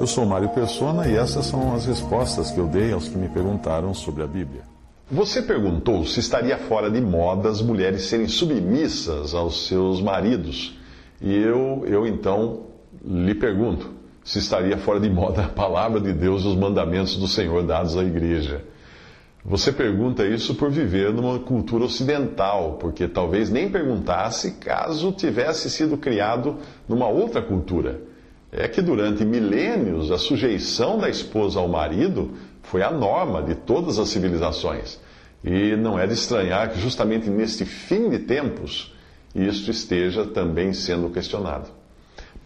Eu sou Mário Persona e essas são as respostas que eu dei aos que me perguntaram sobre a Bíblia. Você perguntou se estaria fora de moda as mulheres serem submissas aos seus maridos. E eu, eu então lhe pergunto se estaria fora de moda a palavra de Deus e os mandamentos do Senhor dados à igreja. Você pergunta isso por viver numa cultura ocidental, porque talvez nem perguntasse caso tivesse sido criado numa outra cultura é que durante milênios a sujeição da esposa ao marido foi a norma de todas as civilizações. E não é de estranhar que justamente neste fim de tempos isto esteja também sendo questionado.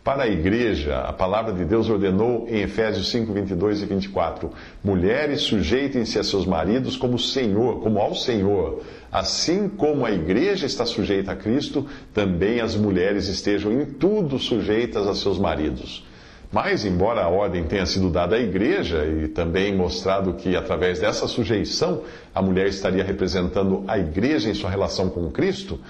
Para a igreja, a palavra de Deus ordenou em Efésios 5, 22 e 24: Mulheres, sujeitem-se a seus maridos como Senhor, como ao Senhor. Assim como a igreja está sujeita a Cristo, também as mulheres estejam em tudo sujeitas a seus maridos. Mas, embora a ordem tenha sido dada à igreja e também mostrado que, através dessa sujeição, a mulher estaria representando a igreja em sua relação com Cristo,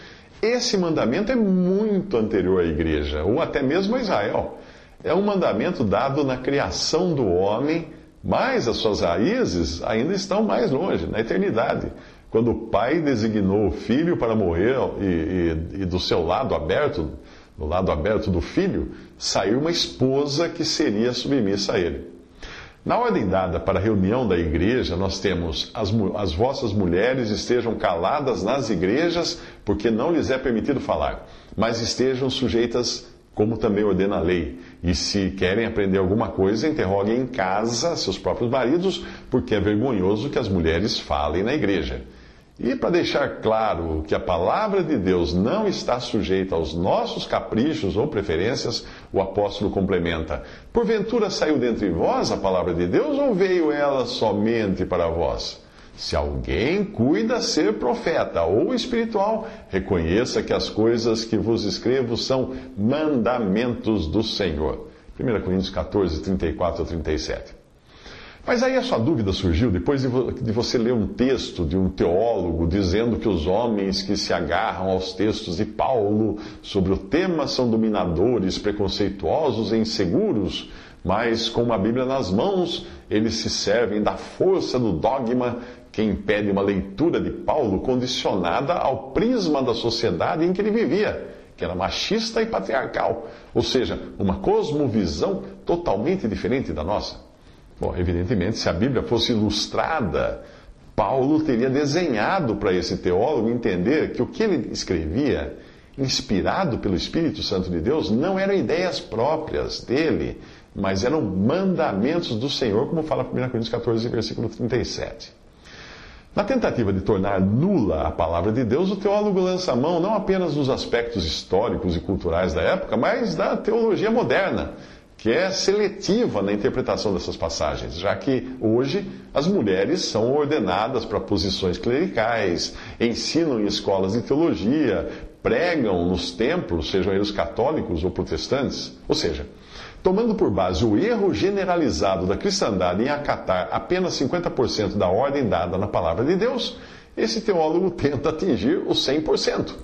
esse mandamento é muito anterior à igreja, ou até mesmo a Israel. É um mandamento dado na criação do homem, mas as suas raízes ainda estão mais longe, na eternidade. Quando o pai designou o filho para morrer e, e, e do seu lado aberto, do lado aberto do filho, saiu uma esposa que seria submissa a ele. Na ordem dada para a reunião da igreja, nós temos as, as vossas mulheres estejam caladas nas igrejas, porque não lhes é permitido falar, mas estejam sujeitas, como também ordena a lei. E se querem aprender alguma coisa, interroguem em casa seus próprios maridos, porque é vergonhoso que as mulheres falem na igreja. E para deixar claro que a palavra de Deus não está sujeita aos nossos caprichos ou preferências, o apóstolo complementa: Porventura saiu dentre vós a palavra de Deus ou veio ela somente para vós? Se alguém cuida ser profeta ou espiritual, reconheça que as coisas que vos escrevo são mandamentos do Senhor. 1 Coríntios 14, 34 a 37. Mas aí a sua dúvida surgiu depois de, vo de, você ler um texto de um teólogo dizendo que os homens que se agarram aos textos de Paulo sobre o tema são dominadores, preconceituosos e inseguros, mas com uma Bíblia nas mãos, eles se servem da força do dogma que impede uma leitura de Paulo condicionada ao prisma da sociedade em que ele vivia que era machista e patriarcal, ou seja, uma cosmovisão totalmente diferente da nossa. Bom, evidentemente, se a Bíblia fosse ilustrada, Paulo teria desenhado para esse teólogo entender que o que ele escrevia, inspirado pelo Espírito Santo de Deus, não eram ideias próprias dele, mas eram mandamentos do Senhor, como fala 1 Coríntios 14, versículo 37. Na tentativa de tornar nula a palavra de Deus, o teólogo lança a mão não apenas dos aspectos históricos e culturais da época, mas da teologia moderna que é seletiva na interpretação dessas passagens, já que hoje as mulheres são ordenadas para posições clericais, ensinam em escolas de teologia, pregam nos templos, sejam eles católicos ou protestantes. Ou seja, tomando por base o erro generalizado da cristandade em acatar apenas 50% da ordem dada na palavra de Deus, esse teólogo tenta atingir os 100%.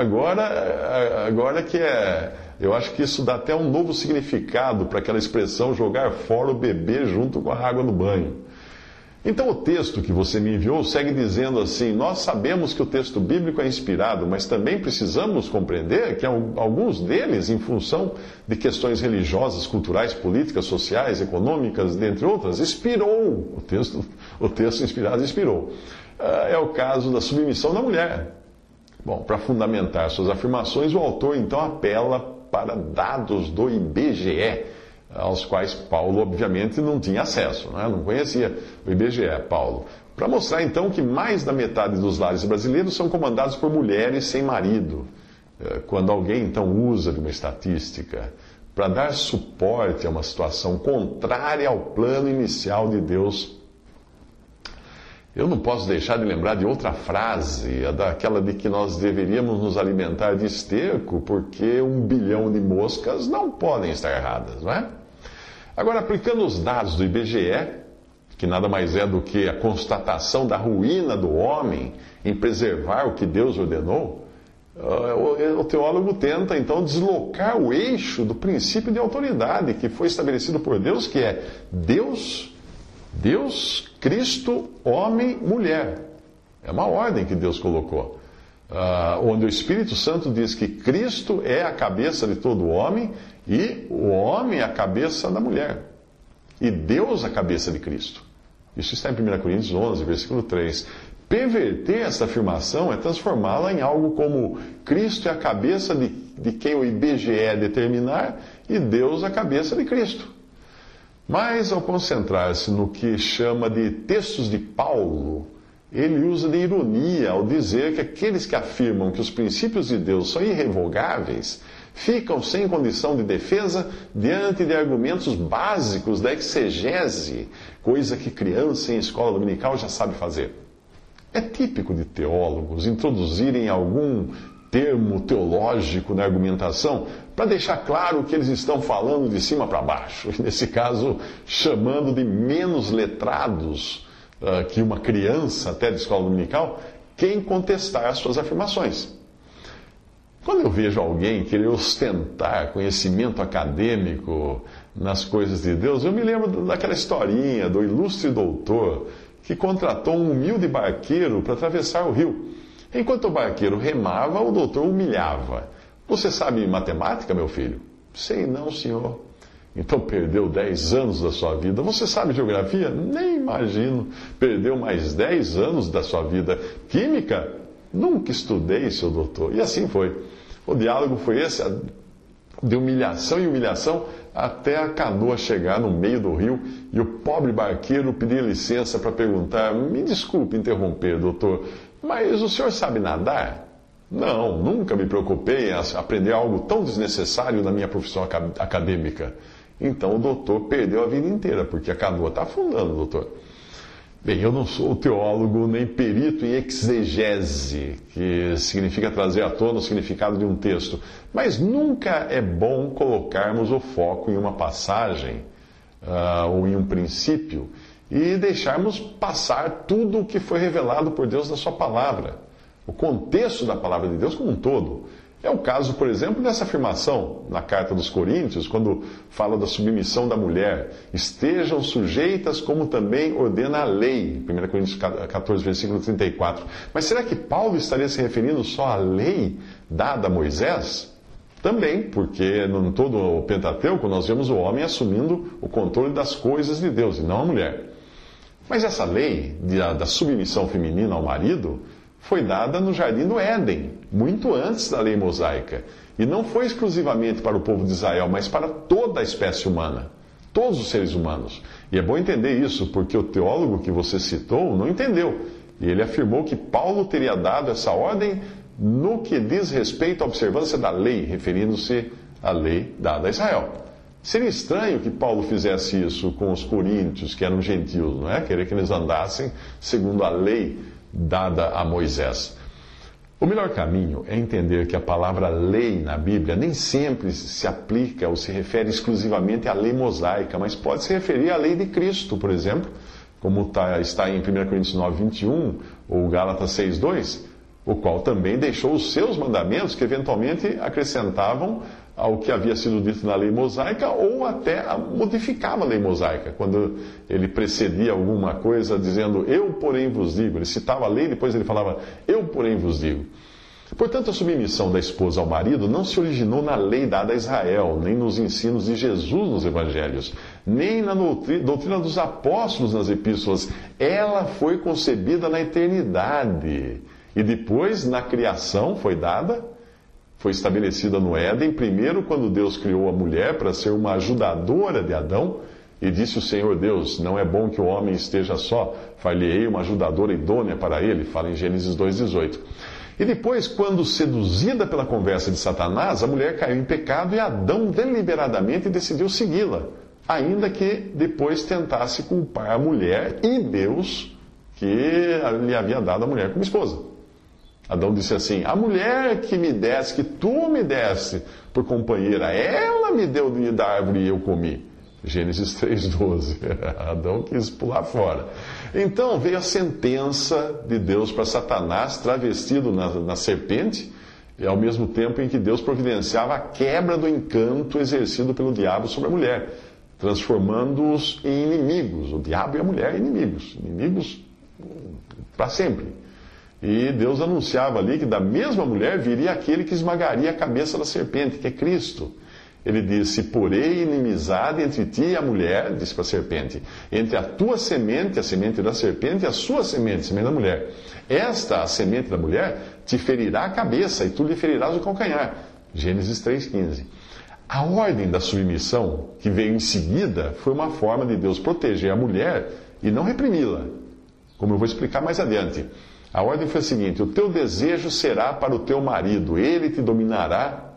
Agora, agora que é eu acho que isso dá até um novo significado para aquela expressão jogar fora o bebê junto com a água no banho. Então o texto que você me enviou segue dizendo assim: Nós sabemos que o texto bíblico é inspirado, mas também precisamos compreender que alguns deles, em função de questões religiosas, culturais, políticas, sociais, econômicas, dentre outras, inspirou. O texto, o texto inspirado inspirou. Ah, é o caso da submissão da mulher. Bom, para fundamentar suas afirmações, o autor então apela para dados do IBGE, aos quais Paulo, obviamente, não tinha acesso, né? não conhecia o IBGE, Paulo. Para mostrar então que mais da metade dos lares brasileiros são comandados por mulheres sem marido. Eh, quando alguém então usa de uma estatística para dar suporte a uma situação contrária ao plano inicial de Deus, eu não posso deixar de lembrar de outra frase, a daquela de que nós deveríamos nos alimentar de esterco, porque um bilhão de moscas não podem estar erradas, não é? Agora, aplicando os dados do IBGE, que nada mais é do que a constatação da ruína do homem em preservar o que Deus ordenou, uh, o teólogo tenta então deslocar o eixo do princípio de autoridade que foi estabelecido por Deus, que é Deus, Deus, Cristo, homem, mulher. É uma ordem que Deus colocou. Uh, onde o Espírito Santo diz que Cristo é a cabeça de todo homem e o homem é a cabeça da mulher. E Deus a cabeça de Cristo. Isso está em 1 Coríntios 11, versículo 3. Perverter essa afirmação é transformá-la em algo como Cristo é a cabeça de, de quem o IBGE determinar e Deus a cabeça de Cristo. Mas ao concentrar-se no que chama de textos de Paulo, ele usa de ironia ao dizer que aqueles que afirmam que os princípios de Deus são irrevogáveis ficam sem condição de defesa diante de argumentos básicos da exegese, coisa que criança em escola dominical já sabe fazer. É típico de teólogos introduzirem algum termo teológico na argumentação para deixar claro que eles estão falando de cima para baixo, nesse caso, chamando de menos letrados uh, que uma criança até de escola dominical, quem contestar as suas afirmações. Quando eu vejo alguém querer ostentar conhecimento acadêmico nas coisas de Deus, eu me lembro daquela historinha do ilustre doutor que contratou um humilde barqueiro para atravessar o rio. Enquanto o barqueiro remava, o doutor humilhava. Você sabe matemática, meu filho? Sei não, senhor. Então perdeu 10 anos da sua vida. Você sabe geografia? Nem imagino. Perdeu mais 10 anos da sua vida. Química? Nunca estudei, seu doutor. E assim foi. O diálogo foi esse, de humilhação em humilhação, até a canoa chegar no meio do rio e o pobre barqueiro pedir licença para perguntar: Me desculpe interromper, doutor, mas o senhor sabe nadar? Não, nunca me preocupei em aprender algo tão desnecessário na minha profissão acadêmica. Então o doutor perdeu a vida inteira, porque a canoa está afundando, doutor. Bem, eu não sou teólogo nem perito em exegese, que significa trazer à tona o significado de um texto, mas nunca é bom colocarmos o foco em uma passagem uh, ou em um princípio e deixarmos passar tudo o que foi revelado por Deus na Sua palavra, o contexto da palavra de Deus como um todo. É o caso, por exemplo, dessa afirmação na carta dos Coríntios, quando fala da submissão da mulher. Estejam sujeitas como também ordena a lei. 1 Coríntios 14, versículo 34. Mas será que Paulo estaria se referindo só à lei dada a Moisés? Também, porque em todo o Pentateuco nós vemos o homem assumindo o controle das coisas de Deus e não a mulher. Mas essa lei da submissão feminina ao marido foi dada no jardim do Éden, muito antes da lei mosaica. E não foi exclusivamente para o povo de Israel, mas para toda a espécie humana, todos os seres humanos. E é bom entender isso, porque o teólogo que você citou não entendeu. E ele afirmou que Paulo teria dado essa ordem no que diz respeito à observância da lei, referindo-se à lei dada a Israel. Seria estranho que Paulo fizesse isso com os coríntios, que eram gentios, não é? Querer que eles andassem segundo a lei dada a Moisés. O melhor caminho é entender que a palavra lei na Bíblia nem sempre se aplica ou se refere exclusivamente à lei mosaica, mas pode se referir à lei de Cristo, por exemplo, como tá, está em 1 Coríntios 9, 21 ou Gálatas 6, 2, o qual também deixou os seus mandamentos que eventualmente acrescentavam ao que havia sido dito na lei mosaica ou até modificava a lei mosaica, quando ele precedia alguma coisa dizendo eu, porém, vos digo. Ele citava a lei, depois ele falava eu, porém, vos digo. Portanto, a submissão da esposa ao marido não se originou na lei dada a Israel, nem nos ensinos de Jesus nos evangelhos, nem na doutrina dos apóstolos nas epístolas. Ela foi concebida na eternidade e depois, na criação, foi dada foi estabelecida no Éden, primeiro quando Deus criou a mulher para ser uma ajudadora de Adão, e disse o Senhor Deus: Não é bom que o homem esteja só, far-lhe-ei uma ajudadora idônea para ele, fala em Gênesis 2,18. E depois, quando seduzida pela conversa de Satanás, a mulher caiu em pecado e Adão deliberadamente decidiu segui-la, ainda que depois tentasse culpar a mulher e Deus que lhe havia dado a mulher como esposa. Adão disse assim: A mulher que me desse, que tu me desse por companheira, ela me deu da árvore e eu comi. Gênesis 3,12. Adão quis pular fora. Então veio a sentença de Deus para Satanás, travestido na, na serpente, e ao mesmo tempo em que Deus providenciava a quebra do encanto exercido pelo diabo sobre a mulher, transformando-os em inimigos, o diabo e a mulher inimigos, inimigos para sempre. E Deus anunciava ali que da mesma mulher viria aquele que esmagaria a cabeça da serpente, que é Cristo. Ele disse: Porei inimizade entre ti e a mulher, disse para a serpente, entre a tua semente, a semente da serpente, e a sua semente, a semente da mulher. Esta, a semente da mulher, te ferirá a cabeça e tu lhe ferirás o calcanhar. Gênesis 3,15. A ordem da submissão, que veio em seguida, foi uma forma de Deus proteger a mulher e não reprimi-la, como eu vou explicar mais adiante. A ordem foi a seguinte: o teu desejo será para o teu marido, ele te dominará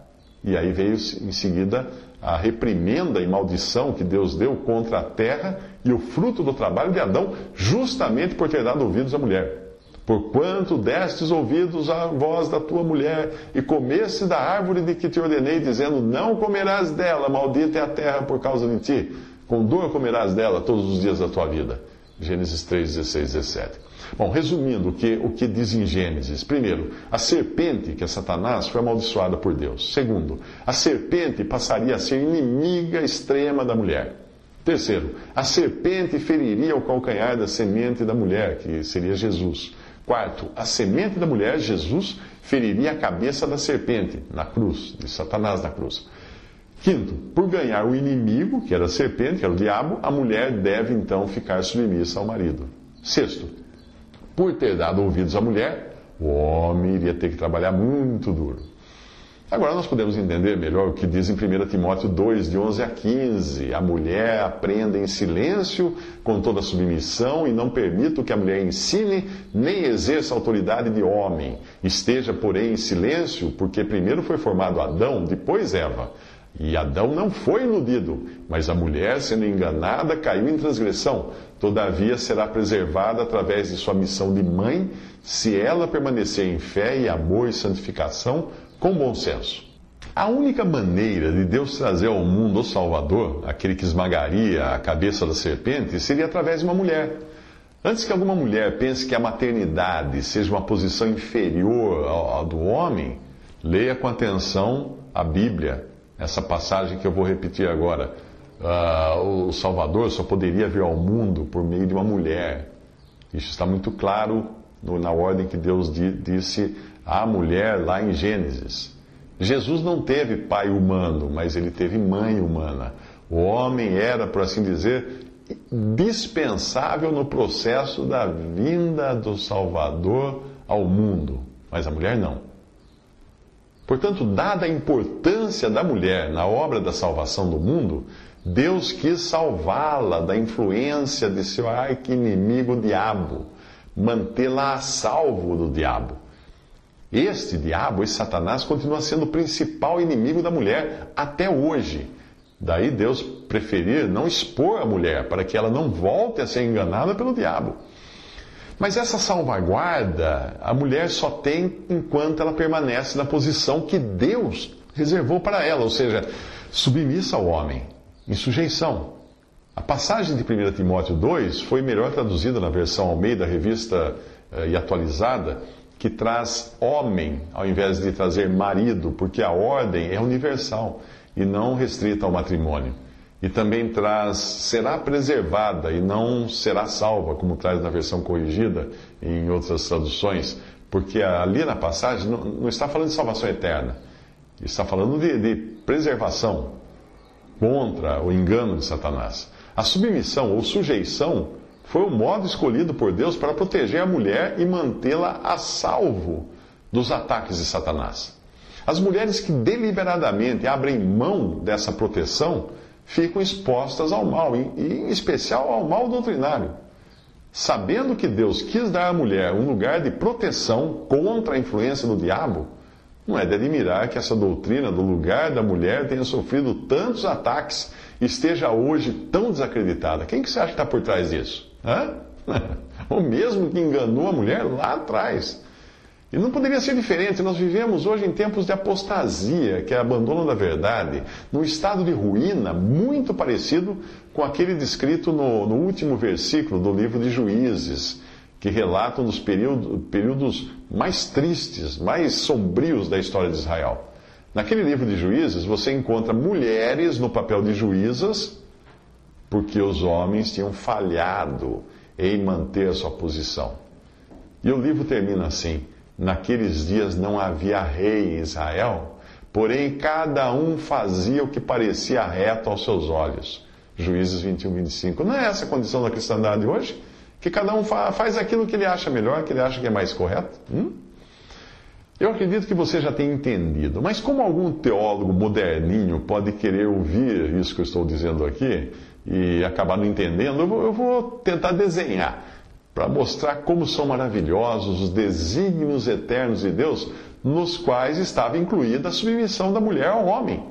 e aí veio em seguida a reprimenda e maldição que Deus deu contra a terra e o fruto do trabalho de Adão, justamente por ter dado ouvidos à mulher. Porquanto destes ouvidos à voz da tua mulher e comesse da árvore de que te ordenei, dizendo: Não comerás dela, maldita é a terra por causa de ti. Com dor comerás dela todos os dias da tua vida. Gênesis 3, 16, 17. Bom, resumindo o que, o que diz em Gênesis. Primeiro, a serpente, que é Satanás, foi amaldiçoada por Deus. Segundo, a serpente passaria a ser inimiga extrema da mulher. Terceiro, a serpente feriria o calcanhar da semente da mulher, que seria Jesus. Quarto, a semente da mulher, Jesus, feriria a cabeça da serpente na cruz, de Satanás na cruz. Quinto, por ganhar o inimigo, que era a serpente, que era o diabo, a mulher deve então ficar submissa ao marido. Sexto, por ter dado ouvidos à mulher, o homem iria ter que trabalhar muito duro. Agora nós podemos entender melhor o que diz em 1 Timóteo 2, de 11 a 15. A mulher aprenda em silêncio, com toda submissão, e não permita que a mulher ensine, nem exerça autoridade de homem. Esteja, porém, em silêncio, porque primeiro foi formado Adão, depois Eva. E Adão não foi iludido, mas a mulher, sendo enganada, caiu em transgressão. Todavia será preservada através de sua missão de mãe, se ela permanecer em fé e amor e santificação com bom senso. A única maneira de Deus trazer ao mundo o Salvador, aquele que esmagaria a cabeça da serpente, seria através de uma mulher. Antes que alguma mulher pense que a maternidade seja uma posição inferior à do homem, leia com atenção a Bíblia essa passagem que eu vou repetir agora. Uh, o Salvador só poderia vir ao mundo por meio de uma mulher. Isso está muito claro no, na ordem que Deus di, disse à mulher lá em Gênesis. Jesus não teve pai humano, mas ele teve mãe humana. O homem era, por assim dizer, dispensável no processo da vinda do Salvador ao mundo, mas a mulher não. Portanto, dada a importância da mulher na obra da salvação do mundo, Deus quis salvá-la da influência de seu arqui-inimigo diabo, mantê-la a salvo do diabo. Este diabo, esse Satanás, continua sendo o principal inimigo da mulher até hoje. Daí Deus preferir não expor a mulher, para que ela não volte a ser enganada pelo diabo. Mas essa salvaguarda a mulher só tem enquanto ela permanece na posição que Deus reservou para ela, ou seja, submissa ao homem, em sujeição. A passagem de 1 Timóteo 2 foi melhor traduzida na versão ao meio da revista eh, e atualizada, que traz homem ao invés de trazer marido, porque a ordem é universal e não restrita ao matrimônio. E também traz será preservada e não será salva, como traz na versão corrigida em outras traduções, porque ali na passagem não, não está falando de salvação eterna, está falando de, de preservação contra o engano de Satanás. A submissão ou sujeição foi o modo escolhido por Deus para proteger a mulher e mantê-la a salvo dos ataques de Satanás. As mulheres que deliberadamente abrem mão dessa proteção ficam expostas ao mal, e em especial ao mal doutrinário. sabendo que Deus quis dar à mulher um lugar de proteção contra a influência do diabo, não é de admirar que essa doutrina do lugar da mulher tenha sofrido tantos ataques e esteja hoje tão desacreditada. Quem que você acha que está por trás disso? Hã? O mesmo que enganou a mulher lá atrás. E não poderia ser diferente. Nós vivemos hoje em tempos de apostasia, que é abandono da verdade, num estado de ruína muito parecido com aquele descrito no, no último versículo do livro de Juízes, que relata um dos períodos, períodos mais tristes, mais sombrios da história de Israel. Naquele livro de Juízes, você encontra mulheres no papel de juízas, porque os homens tinham falhado em manter a sua posição. E o livro termina assim. Naqueles dias não havia rei em Israel, porém cada um fazia o que parecia reto aos seus olhos. Juízes 21, 25. Não é essa a condição da cristandade hoje? Que cada um faz aquilo que ele acha melhor, que ele acha que é mais correto? Hum? Eu acredito que você já tenha entendido, mas como algum teólogo moderninho pode querer ouvir isso que eu estou dizendo aqui e acabar não entendendo, eu vou, eu vou tentar desenhar para mostrar como são maravilhosos os desígnios eternos de Deus, nos quais estava incluída a submissão da mulher ao homem,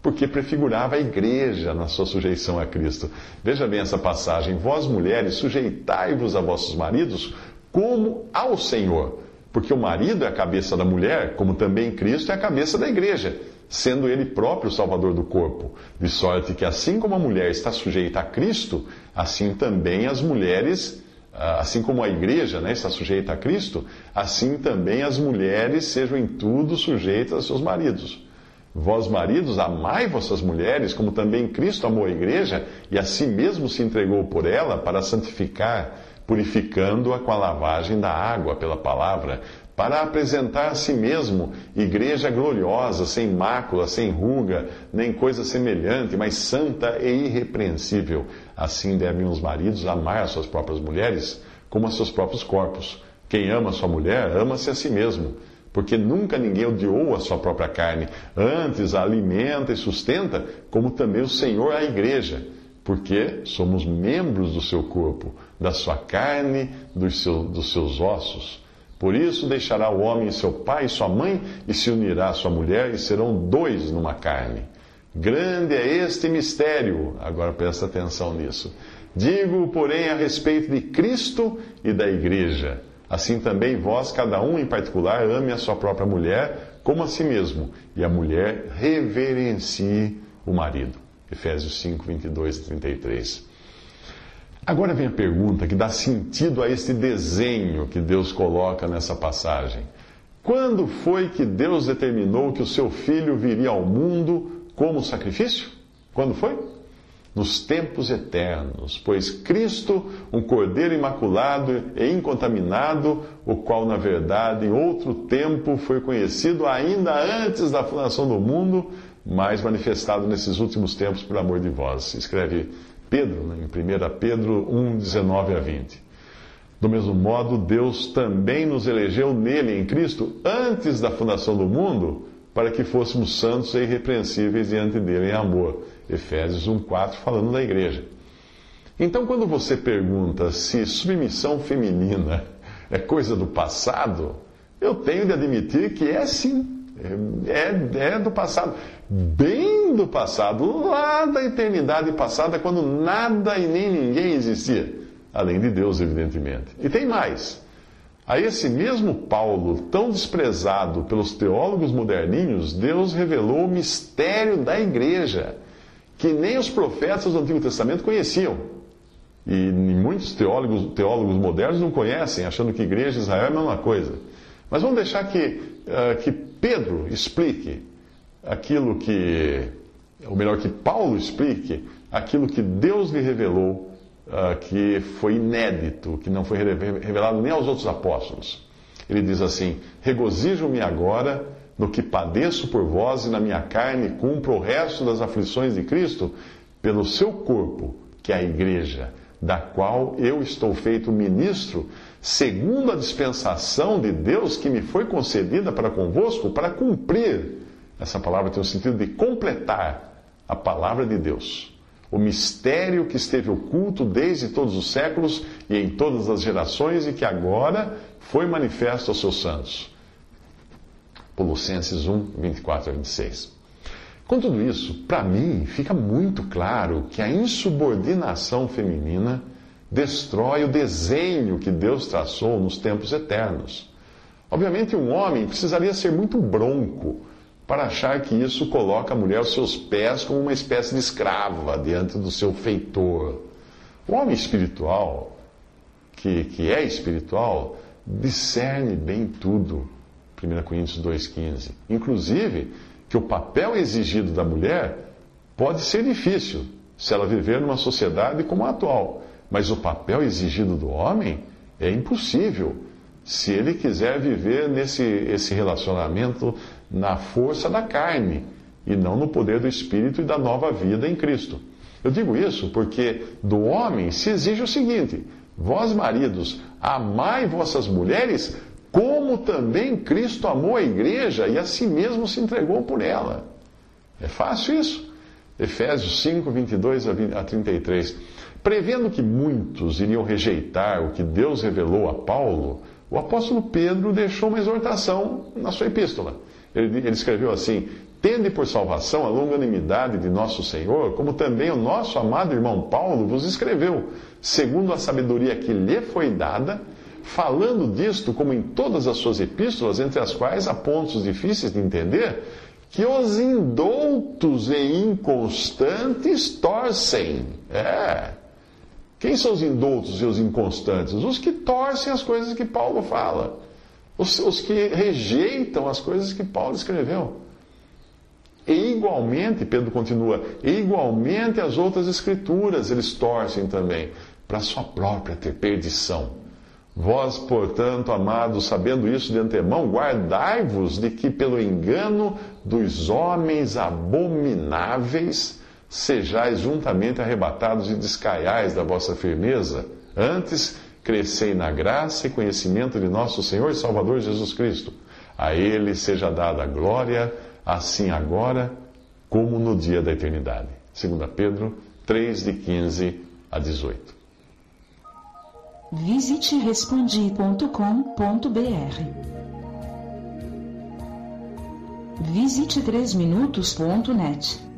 porque prefigurava a igreja na sua sujeição a Cristo. Veja bem essa passagem: Vós, mulheres, sujeitai-vos a vossos maridos como ao Senhor, porque o marido é a cabeça da mulher, como também Cristo é a cabeça da igreja sendo ele próprio o salvador do corpo. De sorte que, assim como a mulher está sujeita a Cristo, assim também as mulheres assim como a igreja né, está sujeita a Cristo, assim também as mulheres sejam em tudo sujeitas a seus maridos. Vós, maridos, amai vossas mulheres, como também Cristo amou a igreja e a si mesmo se entregou por ela para santificar, purificando-a com a lavagem da água pela palavra, para apresentar a si mesmo igreja gloriosa, sem mácula, sem ruga, nem coisa semelhante, mas santa e irrepreensível. Assim devem os maridos amar as suas próprias mulheres como a seus próprios corpos. Quem ama sua mulher, ama-se a si mesmo, porque nunca ninguém odiou a sua própria carne, antes a alimenta e sustenta, como também o Senhor a igreja, porque somos membros do seu corpo, da sua carne, dos, seu, dos seus ossos. Por isso deixará o homem seu pai e sua mãe e se unirá à sua mulher e serão dois numa carne. Grande é este mistério. Agora presta atenção nisso. Digo, porém, a respeito de Cristo e da igreja. Assim também vós, cada um em particular, ame a sua própria mulher como a si mesmo, e a mulher reverencie o marido. Efésios 5, 22 e 33. Agora vem a pergunta que dá sentido a este desenho que Deus coloca nessa passagem. Quando foi que Deus determinou que o seu filho viria ao mundo como sacrifício? Quando foi? Nos tempos eternos, pois Cristo, um cordeiro imaculado e incontaminado, o qual, na verdade, em outro tempo foi conhecido ainda antes da fundação do mundo, mas manifestado nesses últimos tempos por amor de vós. Escreve Pedro, né, em 1 Pedro 1, 19 a 20. Do mesmo modo, Deus também nos elegeu nele, em Cristo, antes da fundação do mundo, para que fôssemos santos e irrepreensíveis diante dele em amor. Efésios 1,4, falando da igreja. Então, quando você pergunta se submissão feminina é coisa do passado, eu tenho de admitir que é sim. É, é, do passado, bem do passado, lá da eternidade passada, quando nada e nem ninguém existia, além de Deus, evidentemente. E tem mais. A esse mesmo Paulo, tão desprezado pelos teólogos moderninhos, Deus revelou o mistério da igreja, que nem os profetas do Antigo Testamento conheciam. E muitos teólogos, teólogos modernos não conhecem, achando que igreja e Israel é a mesma coisa. Mas vamos deixar que, uh, que Pedro explique aquilo que, ou melhor, que Paulo explique aquilo que Deus lhe revelou, uh, que foi inédito, que não foi revelado nem aos outros apóstolos. Ele diz assim: Regozijo-me agora no que padeço por vós e na minha carne cumpro o resto das aflições de Cristo pelo seu corpo, que é a igreja, da qual eu estou feito ministro segundo a dispensação de Deus que me foi concedida para convosco, para cumprir. Essa palavra tem o sentido de completar a palavra de Deus. O mistério que esteve oculto desde todos os séculos e em todas as gerações e que agora foi manifesto aos seus santos. Colossenses 1, 24 a 26. Com tudo isso, para mim, fica muito claro que a insubordinação feminina destrói o desenho que Deus traçou nos tempos eternos. Obviamente, um homem precisaria ser muito bronco para achar que isso coloca a mulher aos seus pés como uma espécie de escrava diante do seu feitor. O homem espiritual, que, que é espiritual, discerne bem tudo. 1 Coríntios 2,15. Inclusive, que o papel exigido da mulher pode ser difícil se ela viver numa sociedade como a atual. Mas o papel exigido do homem é impossível se ele quiser viver nesse esse relacionamento na força da carne e não no poder do Espírito e da nova vida em Cristo. Eu digo isso porque do homem se exige o seguinte: vós maridos, amai vossas mulheres como também Cristo amou a igreja e a si mesmo se entregou por ela. É fácil isso. Efésios 5, 22 a 33. Prevendo que muitos iriam rejeitar o que Deus revelou a Paulo, o apóstolo Pedro deixou uma exortação na sua epístola. Ele, ele escreveu assim: Tende por salvação a longanimidade de nosso Senhor, como também o nosso amado irmão Paulo vos escreveu, segundo a sabedoria que lhe foi dada, falando disto, como em todas as suas epístolas, entre as quais há pontos difíceis de entender, que os indoutos e inconstantes torcem. É. Quem são os indoutos e os inconstantes? Os que torcem as coisas que Paulo fala. Os, os que rejeitam as coisas que Paulo escreveu. E igualmente, Pedro continua, igualmente as outras escrituras eles torcem também, para sua própria perdição. Vós, portanto, amados, sabendo isso de antemão, guardai-vos de que pelo engano dos homens abomináveis sejais juntamente arrebatados e descaiais da vossa firmeza. Antes, crescei na graça e conhecimento de nosso Senhor e Salvador Jesus Cristo. A Ele seja dada a glória, assim agora como no dia da eternidade. 2 Pedro 3, de 15 a 18. Visite respondi.com.br. Visite 3minutos.net.